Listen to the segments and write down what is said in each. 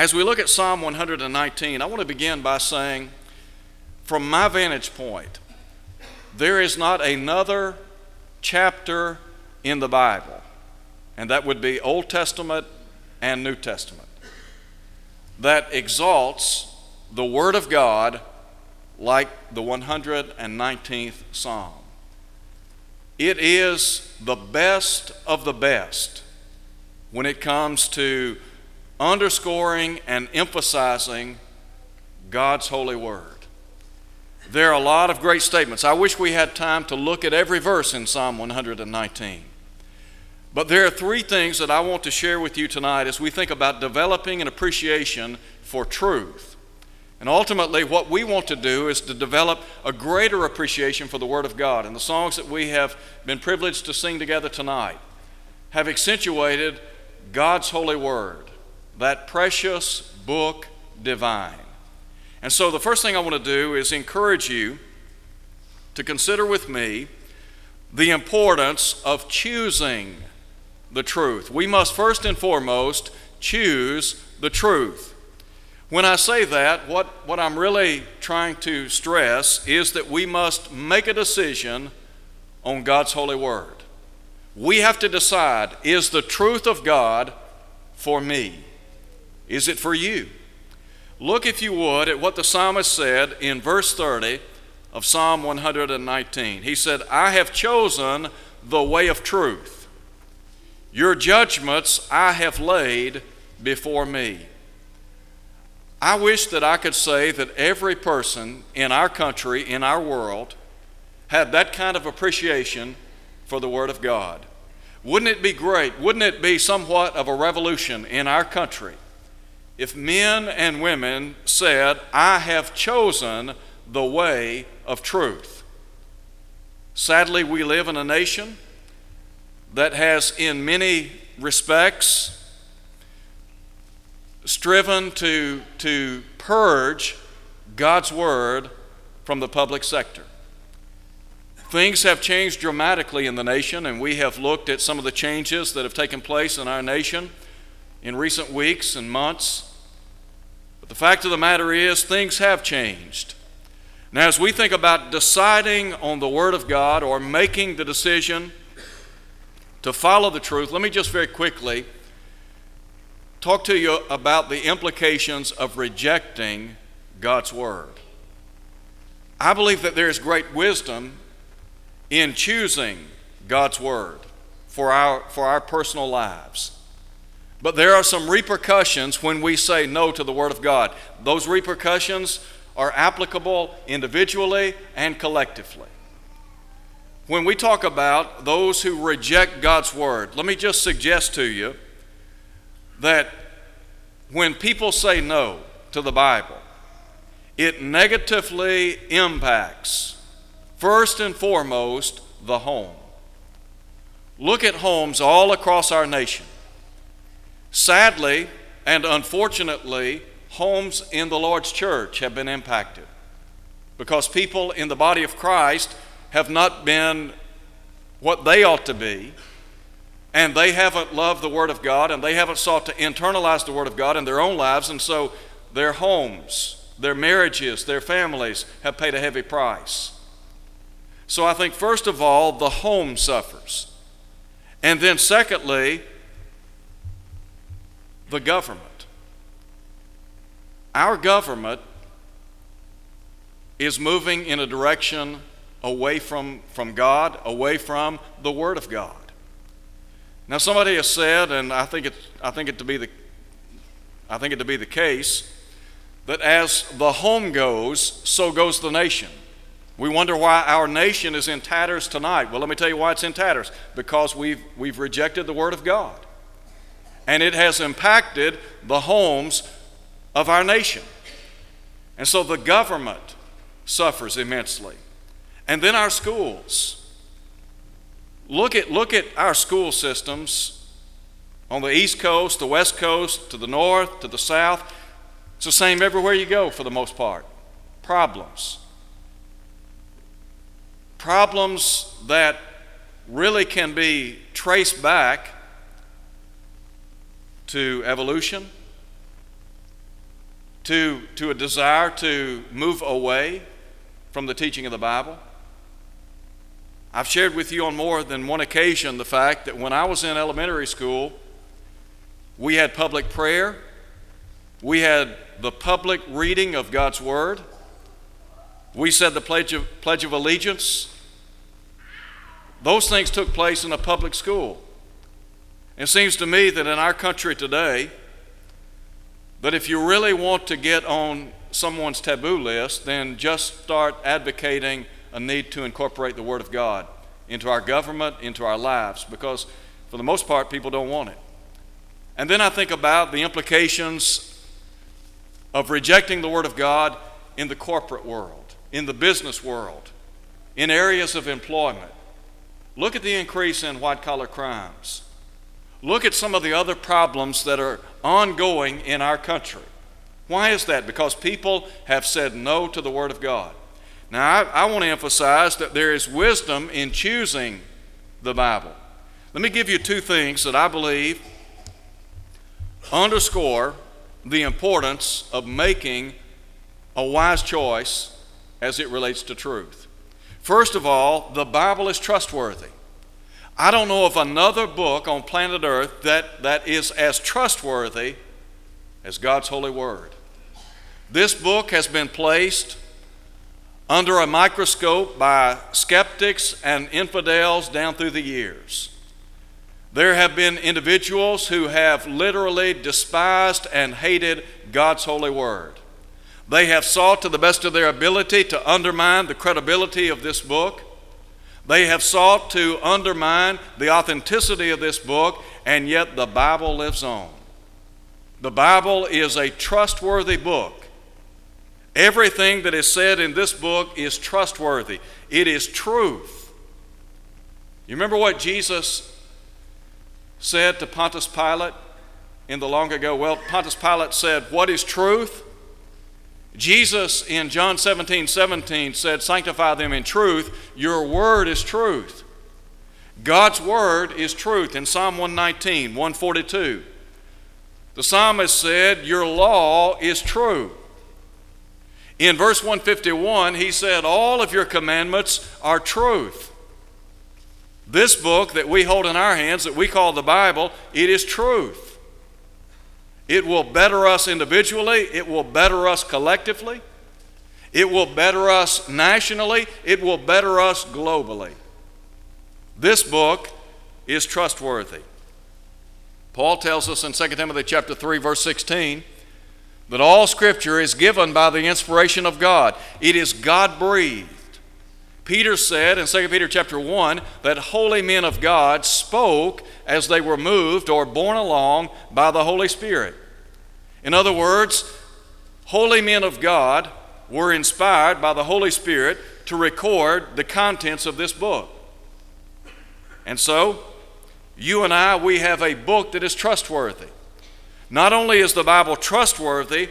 As we look at Psalm 119, I want to begin by saying, from my vantage point, there is not another chapter in the Bible, and that would be Old Testament and New Testament, that exalts the Word of God like the 119th Psalm. It is the best of the best when it comes to underscoring and emphasizing God's holy word. There are a lot of great statements. I wish we had time to look at every verse in Psalm 119. But there are three things that I want to share with you tonight as we think about developing an appreciation for truth. And ultimately, what we want to do is to develop a greater appreciation for the Word of God. And the songs that we have been privileged to sing together tonight have accentuated God's holy Word, that precious book divine. And so, the first thing I want to do is encourage you to consider with me the importance of choosing the truth. We must first and foremost choose the truth. When I say that, what, what I'm really trying to stress is that we must make a decision on God's holy word. We have to decide is the truth of God for me? Is it for you? Look, if you would, at what the psalmist said in verse 30 of Psalm 119. He said, I have chosen the way of truth. Your judgments I have laid before me. I wish that I could say that every person in our country, in our world, had that kind of appreciation for the Word of God. Wouldn't it be great? Wouldn't it be somewhat of a revolution in our country if men and women said, I have chosen the way of truth? Sadly, we live in a nation that has, in many respects, striven to, to purge God's Word from the public sector. Things have changed dramatically in the nation, and we have looked at some of the changes that have taken place in our nation in recent weeks and months. The fact of the matter is, things have changed. Now, as we think about deciding on the Word of God or making the decision to follow the truth, let me just very quickly talk to you about the implications of rejecting God's Word. I believe that there is great wisdom in choosing God's Word for our, for our personal lives. But there are some repercussions when we say no to the Word of God. Those repercussions are applicable individually and collectively. When we talk about those who reject God's Word, let me just suggest to you that when people say no to the Bible, it negatively impacts, first and foremost, the home. Look at homes all across our nation. Sadly and unfortunately, homes in the Lord's church have been impacted because people in the body of Christ have not been what they ought to be and they haven't loved the Word of God and they haven't sought to internalize the Word of God in their own lives, and so their homes, their marriages, their families have paid a heavy price. So I think, first of all, the home suffers. And then, secondly, the government. Our government is moving in a direction away from, from God, away from the Word of God. Now, somebody has said, and I think it, I think it to be the, I think it to be the case, that as the home goes, so goes the nation. We wonder why our nation is in tatters tonight. Well, let me tell you why it's in tatters. Because we've, we've rejected the Word of God. And it has impacted the homes of our nation. And so the government suffers immensely. And then our schools. Look at, look at our school systems on the East Coast, the West Coast, to the North, to the South. It's the same everywhere you go for the most part. Problems. Problems that really can be traced back to evolution, to, to a desire to move away from the teaching of the Bible. I've shared with you on more than one occasion the fact that when I was in elementary school, we had public prayer, we had the public reading of God's Word, we said the Pledge of, Pledge of Allegiance. Those things took place in a public school. It seems to me that in our country today, that if you really want to get on someone's taboo list, then just start advocating a need to incorporate the Word of God into our government, into our lives, because for the most part, people don't want it. And then I think about the implications of rejecting the Word of God in the corporate world, in the business world, in areas of employment. Look at the increase in white collar crimes. Look at some of the other problems that are ongoing in our country. Why is that? Because people have said no to the Word of God. Now, I, I want to emphasize that there is wisdom in choosing the Bible. Let me give you two things that I believe underscore the importance of making a wise choice as it relates to truth. First of all, the Bible is trustworthy. I don't know of another book on planet Earth that, that is as trustworthy as God's holy word. This book has been placed under a microscope by skeptics and infidels down through the years. There have been individuals who have literally despised and hated God's holy word. They have sought to the best of their ability to undermine the credibility of this book. They have sought to undermine the authenticity of this book, and yet the Bible lives on. The Bible is a trustworthy book. Everything that is said in this book is trustworthy, it is truth. You remember what Jesus said to Pontius Pilate in the long ago? Well, Pontius Pilate said, What is truth? Jesus in John 17 17 said, Sanctify them in truth. Your word is truth. God's word is truth in Psalm 119, 142. The psalmist said, Your law is true. In verse 151, he said, All of your commandments are truth. This book that we hold in our hands, that we call the Bible, it is truth. It will better us individually, it will better us collectively, it will better us nationally, it will better us globally. This book is trustworthy. Paul tells us in 2 Timothy chapter 3 verse 16 that all scripture is given by the inspiration of God. It is God-breathed. Peter said in 2 Peter chapter 1 that holy men of God spoke as they were moved or borne along by the Holy Spirit. In other words, holy men of God were inspired by the Holy Spirit to record the contents of this book. And so, you and I, we have a book that is trustworthy. Not only is the Bible trustworthy,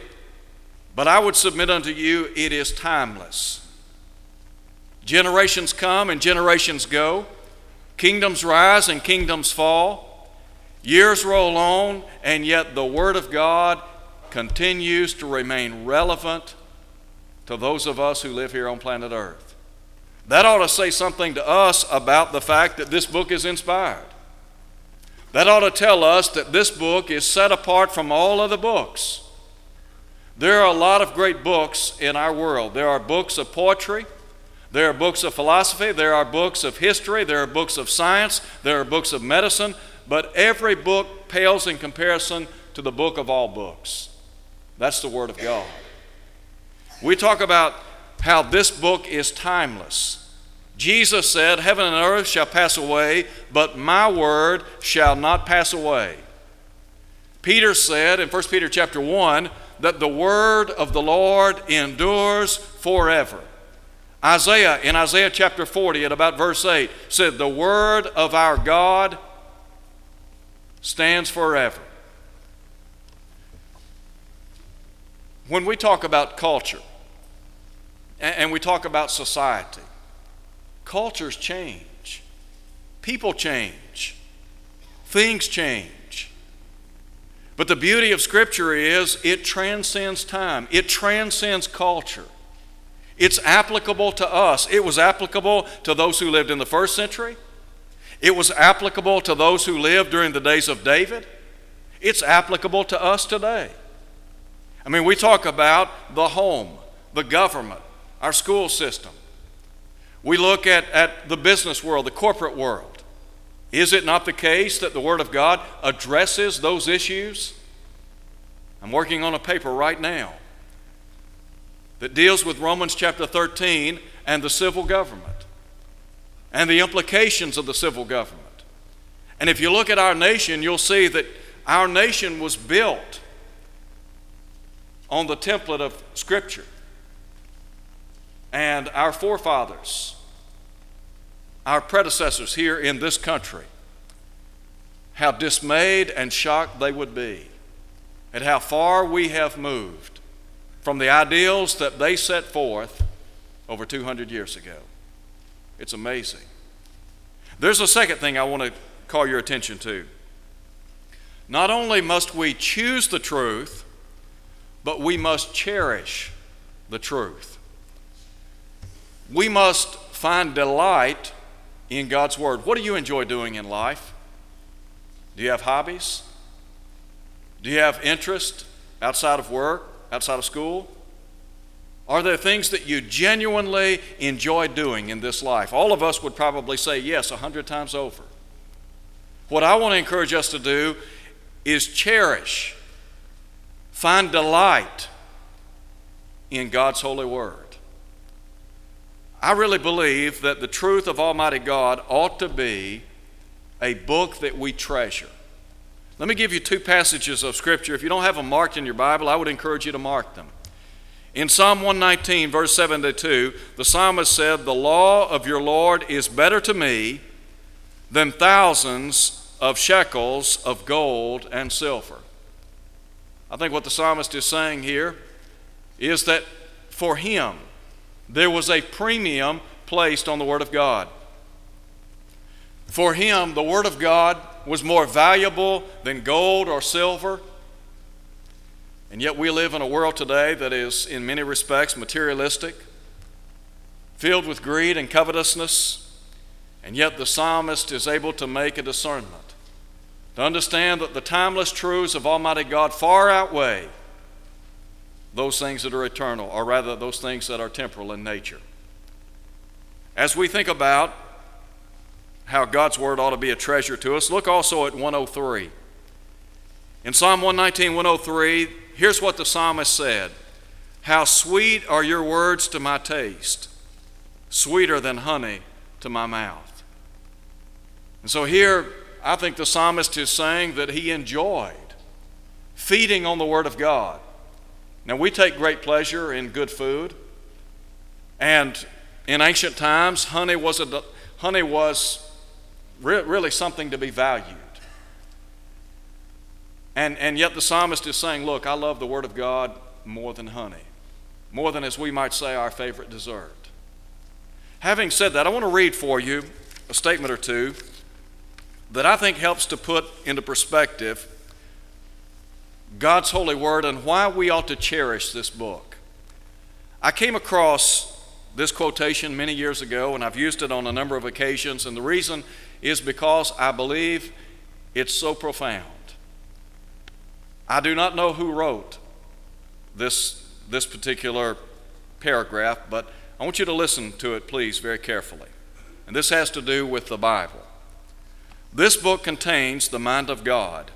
but I would submit unto you, it is timeless. Generations come and generations go, kingdoms rise and kingdoms fall, years roll on, and yet the Word of God continues to remain relevant to those of us who live here on planet Earth. That ought to say something to us about the fact that this book is inspired. That ought to tell us that this book is set apart from all other books. There are a lot of great books in our world. There are books of poetry, there are books of philosophy, there are books of history, there are books of science, there are books of medicine, but every book pales in comparison to the book of all books. That's the Word of God. We talk about how this book is timeless. Jesus said, Heaven and earth shall pass away, but my word shall not pass away. Peter said in 1 Peter chapter 1 that the word of the Lord endures forever. Isaiah, in Isaiah chapter 40, at about verse 8, said, The word of our God stands forever. When we talk about culture and we talk about society, cultures change, people change, things change. But the beauty of Scripture is it transcends time, it transcends culture. It's applicable to us. It was applicable to those who lived in the first century. It was applicable to those who lived during the days of David. It's applicable to us today. I mean, we talk about the home, the government, our school system. We look at, at the business world, the corporate world. Is it not the case that the Word of God addresses those issues? I'm working on a paper right now that deals with Romans chapter 13 and the civil government and the implications of the civil government. And if you look at our nation, you'll see that our nation was built on the template of Scripture. And our forefathers, our predecessors here in this country, how dismayed and shocked they would be at how far we have moved from the ideals that they set forth over 200 years ago. It's amazing. There's a second thing I want to call your attention to. Not only must we choose the truth, but we must cherish the truth. We must find delight in God's Word. What do you enjoy doing in life? Do you have hobbies? Do you have interest outside of work, outside of school? Are there things that you genuinely enjoy doing in this life? All of us would probably say yes a hundred times over. What I want to encourage us to do is cherish, find delight in God's holy word. I really believe that the truth of Almighty God ought to be a book that we treasure. Let me give you two passages of Scripture. If you don't have them marked in your Bible, I would encourage you to mark them. In Psalm 119, verse 72, the psalmist said, The law of your Lord is better to me than thousands of shekels of gold and silver. I think what the psalmist is saying here is that for him, there was a premium placed on the Word of God. For him, the Word of God was more valuable than gold or silver. And yet, we live in a world today that is, in many respects, materialistic, filled with greed and covetousness. And yet, the psalmist is able to make a discernment, to understand that the timeless truths of Almighty God far outweigh those things that are eternal, or rather, those things that are temporal in nature. As we think about how God's Word ought to be a treasure to us, look also at 103. In Psalm 119, 103, here's what the psalmist said How sweet are your words to my taste, sweeter than honey to my mouth. And so here, I think the psalmist is saying that he enjoyed feeding on the Word of God. Now, we take great pleasure in good food, and in ancient times, honey was, a, honey was re- really something to be valued. And, and yet the psalmist is saying, Look, I love the Word of God more than honey, more than, as we might say, our favorite dessert. Having said that, I want to read for you a statement or two that I think helps to put into perspective God's holy word and why we ought to cherish this book. I came across this quotation many years ago, and I've used it on a number of occasions, and the reason is because I believe it's so profound. I do not know who wrote this, this particular paragraph, but I want you to listen to it, please, very carefully. And this has to do with the Bible. This book contains the mind of God,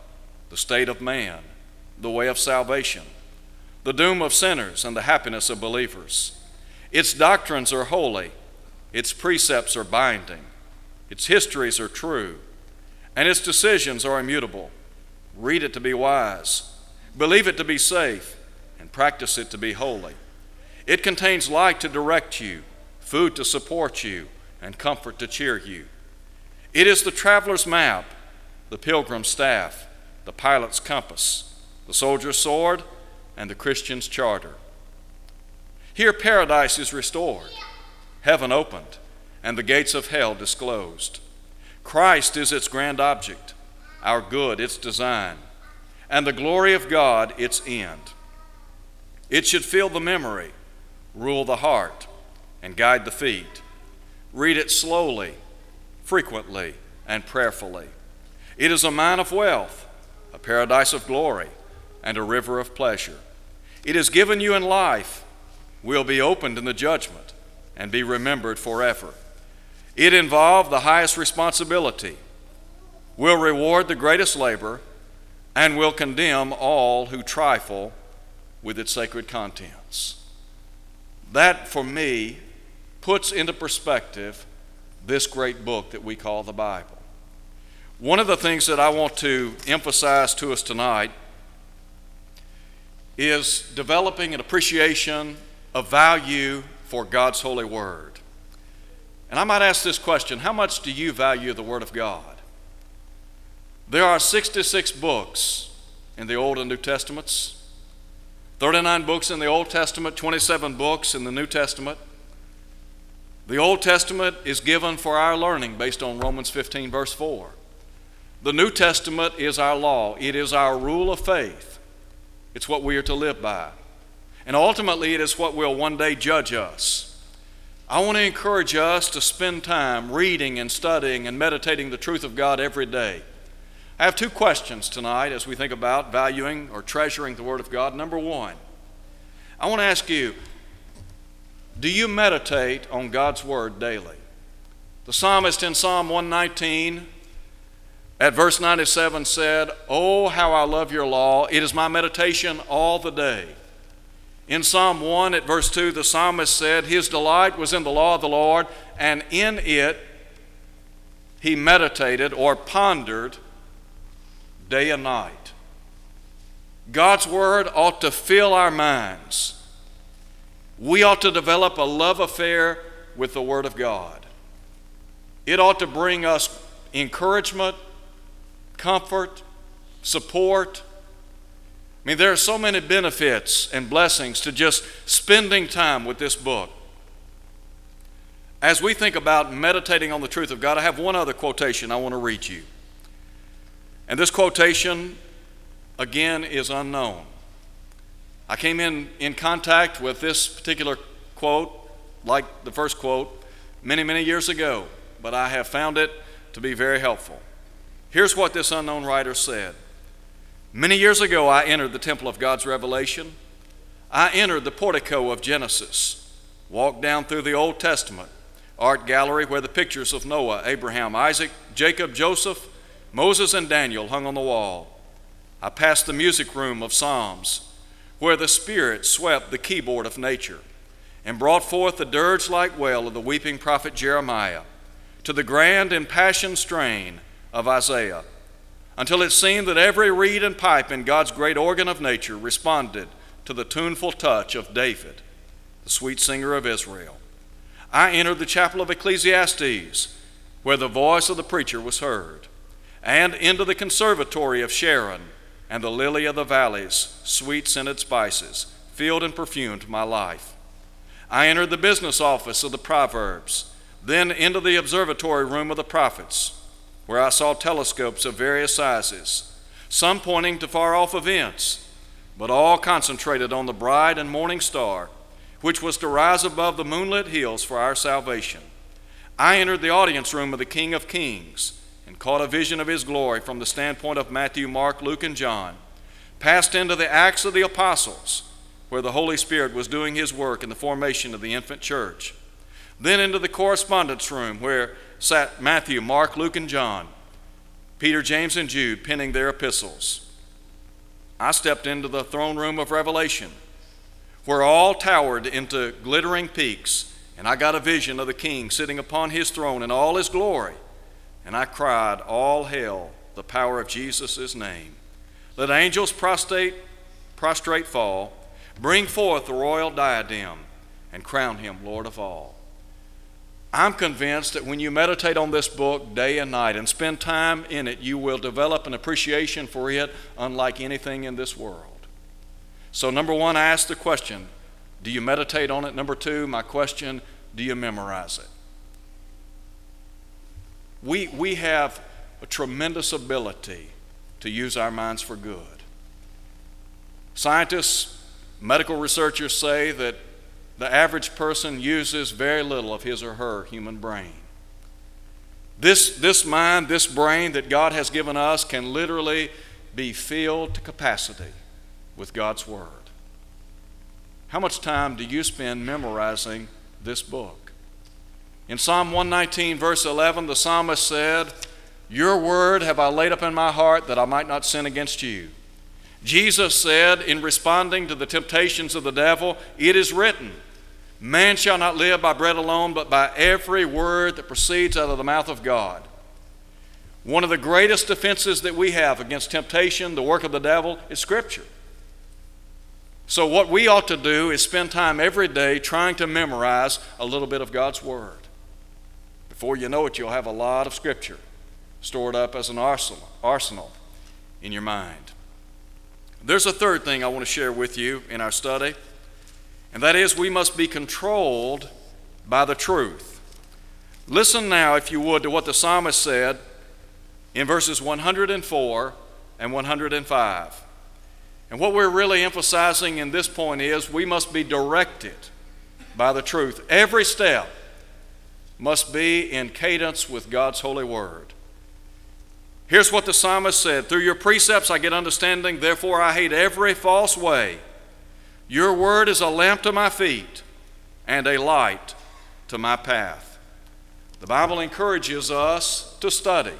the state of man, the way of salvation, the doom of sinners, and the happiness of believers. Its doctrines are holy, its precepts are binding. Its histories are true, and its decisions are immutable. Read it to be wise, believe it to be safe, and practice it to be holy. It contains light to direct you, food to support you, and comfort to cheer you. It is the traveler's map, the pilgrim's staff, the pilot's compass, the soldier's sword, and the Christian's charter. Here, paradise is restored, heaven opened and the gates of hell disclosed. Christ is its grand object, our good, its design. and the glory of God its end. It should fill the memory, rule the heart, and guide the feet. Read it slowly, frequently, and prayerfully. It is a mine of wealth, a paradise of glory, and a river of pleasure. It is given you in life, will be opened in the judgment, and be remembered forever. It involved the highest responsibility, will reward the greatest labor, and will condemn all who trifle with its sacred contents. That, for me, puts into perspective this great book that we call the Bible. One of the things that I want to emphasize to us tonight is developing an appreciation of value for God's holy word. And I might ask this question How much do you value the Word of God? There are 66 books in the Old and New Testaments, 39 books in the Old Testament, 27 books in the New Testament. The Old Testament is given for our learning based on Romans 15, verse 4. The New Testament is our law, it is our rule of faith, it's what we are to live by. And ultimately, it is what will one day judge us. I want to encourage us to spend time reading and studying and meditating the truth of God every day. I have two questions tonight as we think about valuing or treasuring the Word of God. Number one, I want to ask you do you meditate on God's Word daily? The psalmist in Psalm 119 at verse 97 said, Oh, how I love your law! It is my meditation all the day. In Psalm 1 at verse 2, the psalmist said, His delight was in the law of the Lord, and in it he meditated or pondered day and night. God's Word ought to fill our minds. We ought to develop a love affair with the Word of God. It ought to bring us encouragement, comfort, support. I mean, there are so many benefits and blessings to just spending time with this book. As we think about meditating on the truth of God, I have one other quotation I want to read you. And this quotation, again, is unknown. I came in, in contact with this particular quote, like the first quote, many, many years ago, but I have found it to be very helpful. Here's what this unknown writer said Many years ago, I entered the temple of God's revelation. I entered the portico of Genesis, walked down through the Old Testament art gallery where the pictures of Noah, Abraham, Isaac, Jacob, Joseph, Moses and Daniel hung on the wall. I passed the music room of Psalms, where the Spirit swept the keyboard of nature and brought forth the dirge like wail of the weeping prophet Jeremiah to the grand and impassioned strain of Isaiah, until it seemed that every reed and pipe in God's great organ of nature responded to the tuneful touch of David, the sweet singer of Israel. I entered the chapel of Ecclesiastes, where the voice of the preacher was heard and into the conservatory of Sharon and the lily of the valleys, sweet scented spices, filled and perfumed my life. I entered the business office of the Proverbs, then into the observatory room of the prophets, where I saw telescopes of various sizes, some pointing to far off events, but all concentrated on the bride and morning star, which was to rise above the moonlit hills for our salvation. I entered the audience room of the King of Kings and caught a vision of his glory from the standpoint of Matthew, Mark, Luke, and John, passed into the Acts of the Apostles, where the Holy Spirit was doing his work in the formation of the infant church, then into the correspondence room where sat Matthew, Mark, Luke, and John, Peter, James, and Jude penning their epistles. I stepped into the throne room of Revelation, where all towered into glittering peaks, and I got a vision of the King sitting upon his throne in all his glory and I cried, All hail the power of Jesus' name. Let angels prostrate, prostrate fall, bring forth the royal diadem, and crown him Lord of all. I'm convinced that when you meditate on this book day and night and spend time in it, you will develop an appreciation for it unlike anything in this world. So, number one, I ask the question do you meditate on it? Number two, my question do you memorize it? We, we have a tremendous ability to use our minds for good. Scientists, medical researchers say that the average person uses very little of his or her human brain. This, this mind, this brain that God has given us can literally be filled to capacity with God's Word. How much time do you spend memorizing this book? In Psalm 119, verse 11, the psalmist said, Your word have I laid up in my heart that I might not sin against you. Jesus said, in responding to the temptations of the devil, It is written, Man shall not live by bread alone, but by every word that proceeds out of the mouth of God. One of the greatest defenses that we have against temptation, the work of the devil, is Scripture. So, what we ought to do is spend time every day trying to memorize a little bit of God's Word. Before you know it, you'll have a lot of Scripture stored up as an arsenal, arsenal in your mind. There's a third thing I want to share with you in our study and that is we must be controlled by the truth. Listen now, if you would, to what the psalmist said in verses 104 and 105. And what we're really emphasizing in this point is we must be directed by the truth. Every step must be in cadence with God's holy word. Here's what the psalmist said Through your precepts I get understanding, therefore I hate every false way. Your word is a lamp to my feet and a light to my path. The Bible encourages us to study.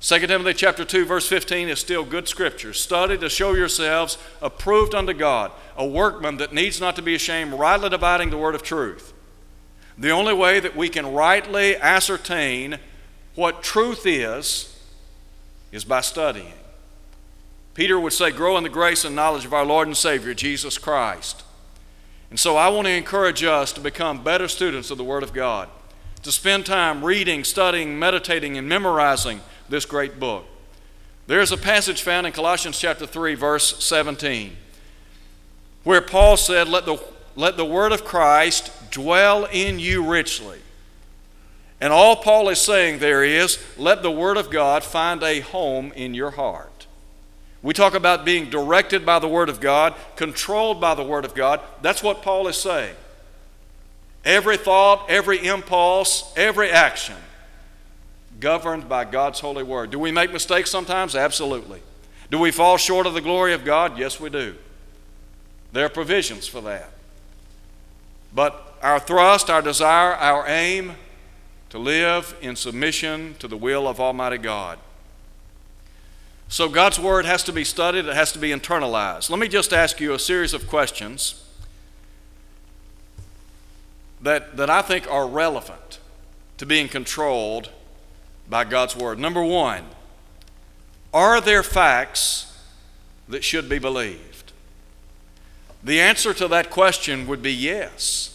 2 Timothy chapter 2 verse 15 is still good scripture. Study to show yourselves approved unto God, a workman that needs not to be ashamed, rightly dividing the word of truth. The only way that we can rightly ascertain what truth is is by studying. Peter would say, Grow in the grace and knowledge of our Lord and Savior, Jesus Christ. And so I want to encourage us to become better students of the Word of God, to spend time reading, studying, meditating, and memorizing this great book. There's a passage found in Colossians chapter 3, verse 17, where Paul said, Let the, let the Word of Christ dwell in you richly. And all Paul is saying there is, let the Word of God find a home in your heart. We talk about being directed by the Word of God, controlled by the Word of God. That's what Paul is saying. Every thought, every impulse, every action governed by God's holy Word. Do we make mistakes sometimes? Absolutely. Do we fall short of the glory of God? Yes, we do. There are provisions for that. But our thrust, our desire, our aim to live in submission to the will of Almighty God. So God's Word has to be studied, it has to be internalized. Let me just ask you a series of questions that, that I think are relevant to being controlled by God's Word. Number one, are there facts that should be believed? The answer to that question would be yes.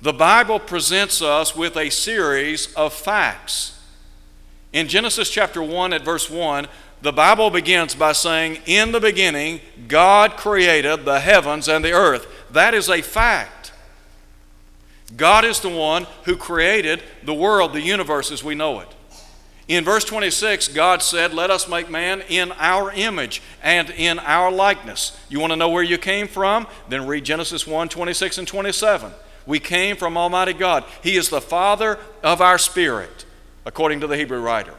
The Bible presents us with a series of facts in Genesis chapter 1 at verse 1, the Bible begins by saying, In the beginning, God created the heavens and the earth. That is a fact. God is the one who created the world, the universe as we know it. In verse 26, God said, Let us make man in our image and in our likeness. You want to know where you came from? Then read Genesis 1 26 and 27. We came from Almighty God. He is the Father of our spirit according to the Hebrew writer.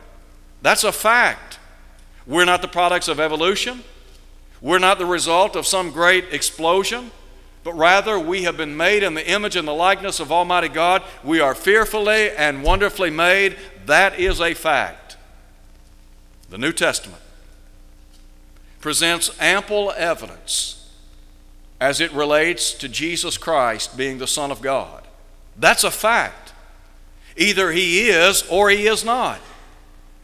That's a fact. We're not the products of evolution. We're not the result of some great explosion, but rather we have been made in the image and the likeness of Almighty God. We are fearfully and wonderfully made. That is a fact. The New Testament presents ample evidence as it relates to Jesus Christ being the Son of God. That's a fact. Either he is or he is not.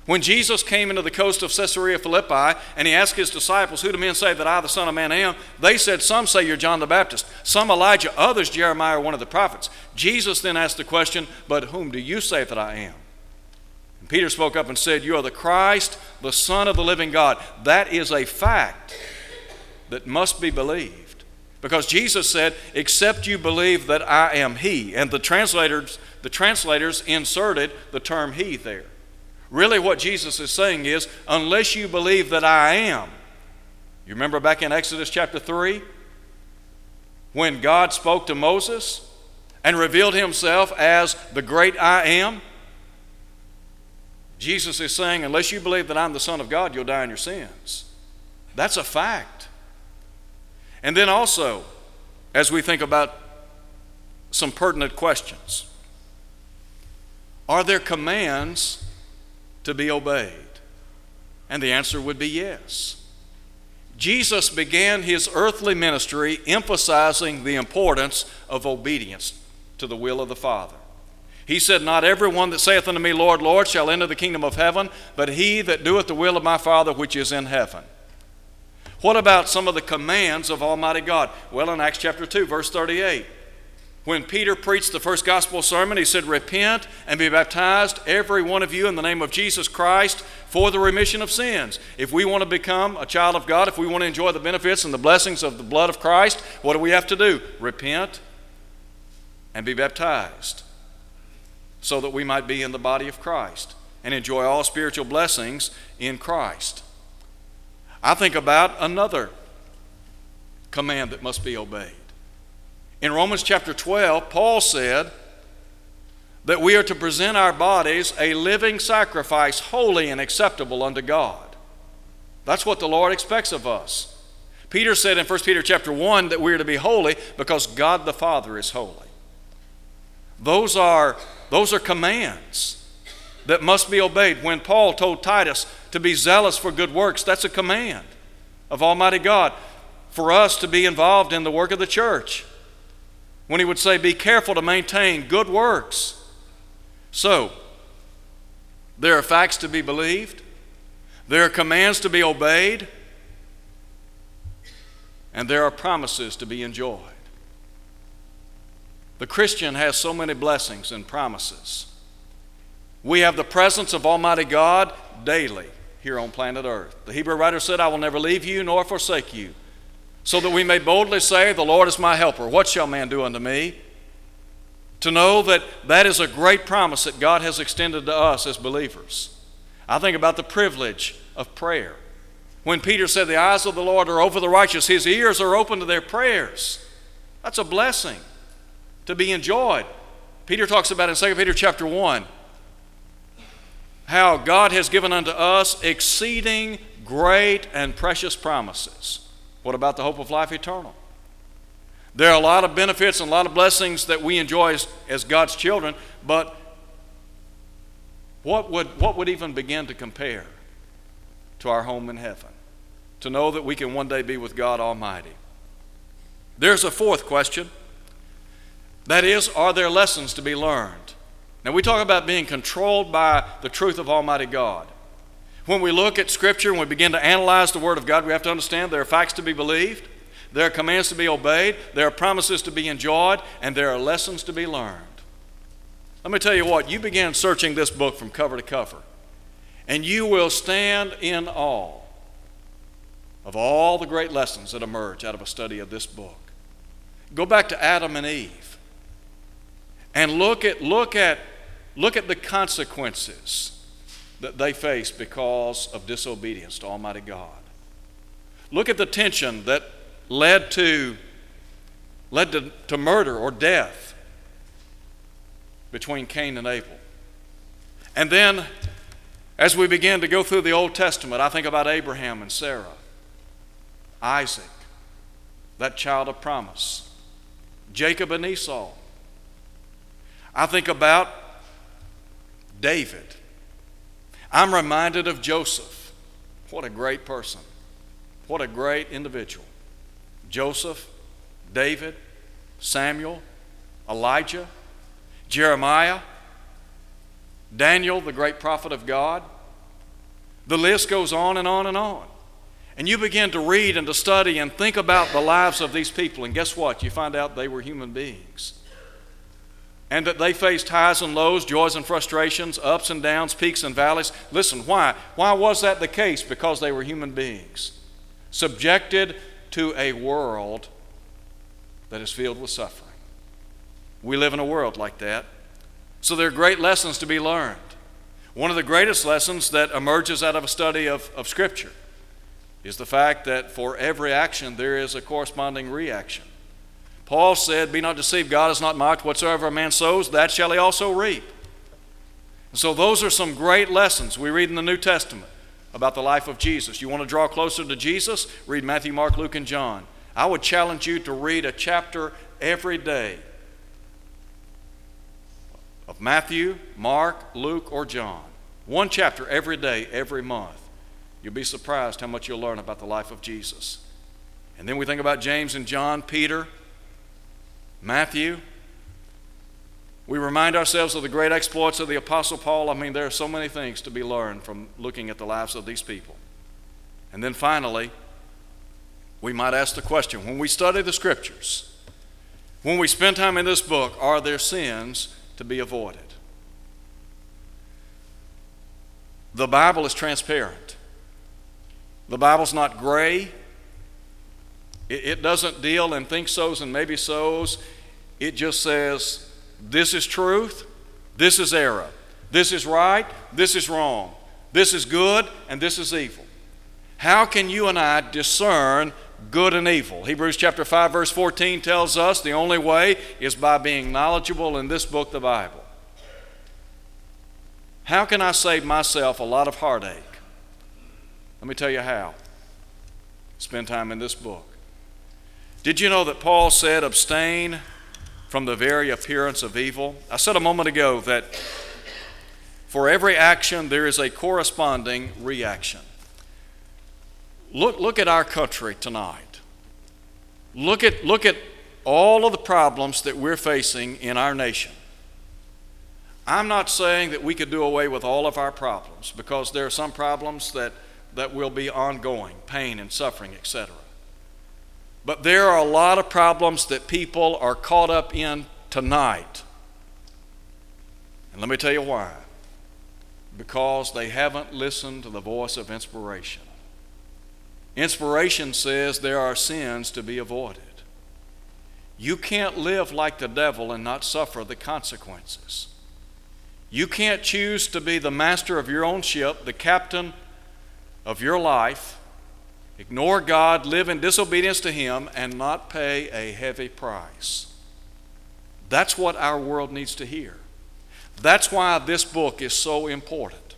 When Jesus came into the coast of Caesarea Philippi and he asked his disciples, Who do men say that I, the Son of Man, am? They said, Some say you're John the Baptist, some Elijah, others Jeremiah one of the prophets. Jesus then asked the question, But whom do you say that I am? And Peter spoke up and said, You are the Christ, the Son of the living God. That is a fact that must be believed. Because Jesus said, Except you believe that I am He. And the translators the translators inserted the term he there. Really, what Jesus is saying is, unless you believe that I am, You remember back in Exodus chapter 3 when God spoke to Moses and revealed himself as the great I am? Jesus is saying, unless you believe that I'm the Son of God, you'll die in your sins. That's a fact. And then also, as we think about some pertinent questions, are there commands to be obeyed? And the answer would be yes. Jesus began his earthly ministry emphasizing the importance of obedience to the will of the Father. He said, Not every one that saith unto me, Lord, Lord, shall enter the kingdom of heaven, but he that doeth the will of my Father which is in heaven. What about some of the commands of Almighty God? Well, in Acts chapter 2, verse 38, when Peter preached the first gospel sermon, he said, Repent and be baptized, every one of you, in the name of Jesus Christ for the remission of sins. If we want to become a child of God, if we want to enjoy the benefits and the blessings of the blood of Christ, what do we have to do? Repent and be baptized so that we might be in the body of Christ and enjoy all spiritual blessings in Christ. I think about another command that must be obeyed. In Romans chapter 12, Paul said that we are to present our bodies a living sacrifice, holy and acceptable unto God. That's what the Lord expects of us. Peter said in 1 Peter chapter 1 that we are to be holy because God the Father is holy. Those are those are commands that must be obeyed. When Paul told Titus to be zealous for good works, that's a command of Almighty God for us to be involved in the work of the church. When he would say, Be careful to maintain good works. So, there are facts to be believed, there are commands to be obeyed, and there are promises to be enjoyed. The Christian has so many blessings and promises. We have the presence of Almighty God daily here on planet Earth. The Hebrew writer said, I will never leave you nor forsake you, so that we may boldly say, The Lord is my helper. What shall man do unto me? To know that that is a great promise that God has extended to us as believers. I think about the privilege of prayer. When Peter said, The eyes of the Lord are over the righteous, his ears are open to their prayers. That's a blessing to be enjoyed. Peter talks about in 2 Peter chapter 1 how God has given unto us exceeding great and precious promises. What about the hope of life eternal? There are a lot of benefits and a lot of blessings that we enjoy as, as God's children, but what would, what would even begin to compare to our home in heaven? To know that we can one day be with God Almighty. There's a fourth question that is, are there lessons to be learned? Now, we talk about being controlled by the truth of Almighty God. When we look at Scripture and we begin to analyze the Word of God, we have to understand there are facts to be believed, there are commands to be obeyed, there are promises to be enjoyed, and there are lessons to be learned. Let me tell you what, you begin searching this book from cover to cover, and you will stand in awe of all the great lessons that emerge out of a study of this book. Go back to Adam and Eve and look at, look at, look at the consequences that they faced because of disobedience to Almighty God. Look at the tension that led to, led to, to murder or death between Cain and Abel. And then, as we begin to go through the Old Testament, I think about Abraham and Sarah, Isaac, that child of promise, Jacob and Esau, I think about David. I'm reminded of Joseph. What a great person. What a great individual. Joseph, David, Samuel, Elijah, Jeremiah, Daniel, the great prophet of God. The list goes on and on and on. And you begin to read and to study and think about the lives of these people, and guess what? You find out they were human beings and that they faced highs and lows, joys and frustrations, ups and downs, peaks and valleys. Listen, why? Why was that the case? Because they were human beings, subjected to a world that is filled with suffering. We live in a world like that. So there are great lessons to be learned. One of the greatest lessons that emerges out of a study of, of Scripture is the fact that for every action there is a corresponding reaction. Paul said, Be not deceived, God is not mocked. Whatsoever a man sows, that shall he also reap. And so, those are some great lessons we read in the New Testament about the life of Jesus. You want to draw closer to Jesus? Read Matthew, Mark, Luke, and John. I would challenge you to read a chapter every day of Matthew, Mark, Luke, or John. One chapter every day, every month. You'll be surprised how much you'll learn about the life of Jesus. And then we think about James and John, Peter, Matthew. We remind ourselves of the great exploits of the Apostle Paul. I mean, there are so many things to be learned from looking at the lives of these people. And then finally, we might ask the question when we study the Scriptures, when we spend time in this book, are there sins to be avoided? The Bible is transparent. The Bible's not gray. It, it doesn't deal in think so's and maybe so's. It just says, this is truth, this is error. This is right, this is wrong. This is good, and this is evil. How can you and I discern good and evil? Hebrews chapter 5 verse 14 tells us the only way is by being knowledgeable in this book the Bible. How can I save myself a lot of heartache? Let me tell you how. Spend time in this book. Did you know that Paul said, abstain from the very appearance of evil? I said a moment ago that for every action there is a corresponding reaction. Look, look at our country tonight. Look at, look at all of the problems that we're facing in our nation. I'm not saying that we could do away with all of our problems because there are some problems that that will be ongoing pain and suffering, etc. But there are a lot of problems that people are caught up in tonight. And let me tell you why. Because they haven't listened to the voice of inspiration. Inspiration says there are sins to be avoided. You can't live like the devil and not suffer the consequences. You can't choose to be the master of your own ship, the captain of your life, ignore God, live in disobedience to Him, and not pay a heavy price. That's what our world needs to hear. That's why this book is so important.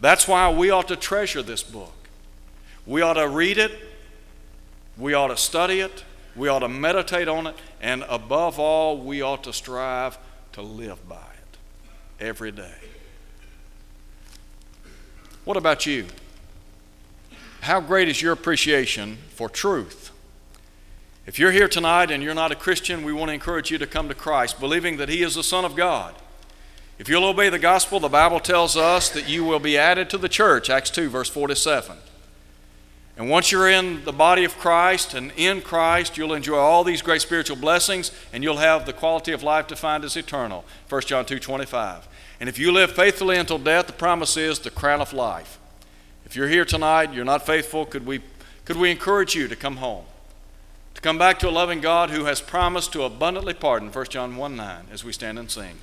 That's why we ought to treasure this book. We ought to read it, we ought to study it, we ought to meditate on it, and above all, we ought to strive to live by it every day. What about you? How great is your appreciation for truth? If you're here tonight and you're not a Christian, we want to encourage you to come to Christ, believing that He is the Son of God. If you'll obey the gospel, the Bible tells us that you will be added to the church, Acts 2, verse 47. And once you're in the body of Christ and in Christ, you'll enjoy all these great spiritual blessings and you'll have the quality of life defined as eternal. 1 John 2 25. And if you live faithfully until death, the promise is the crown of life. If you're here tonight, you're not faithful, could we, could we encourage you to come home? To come back to a loving God who has promised to abundantly pardon, 1 John 1 9, as we stand and sing.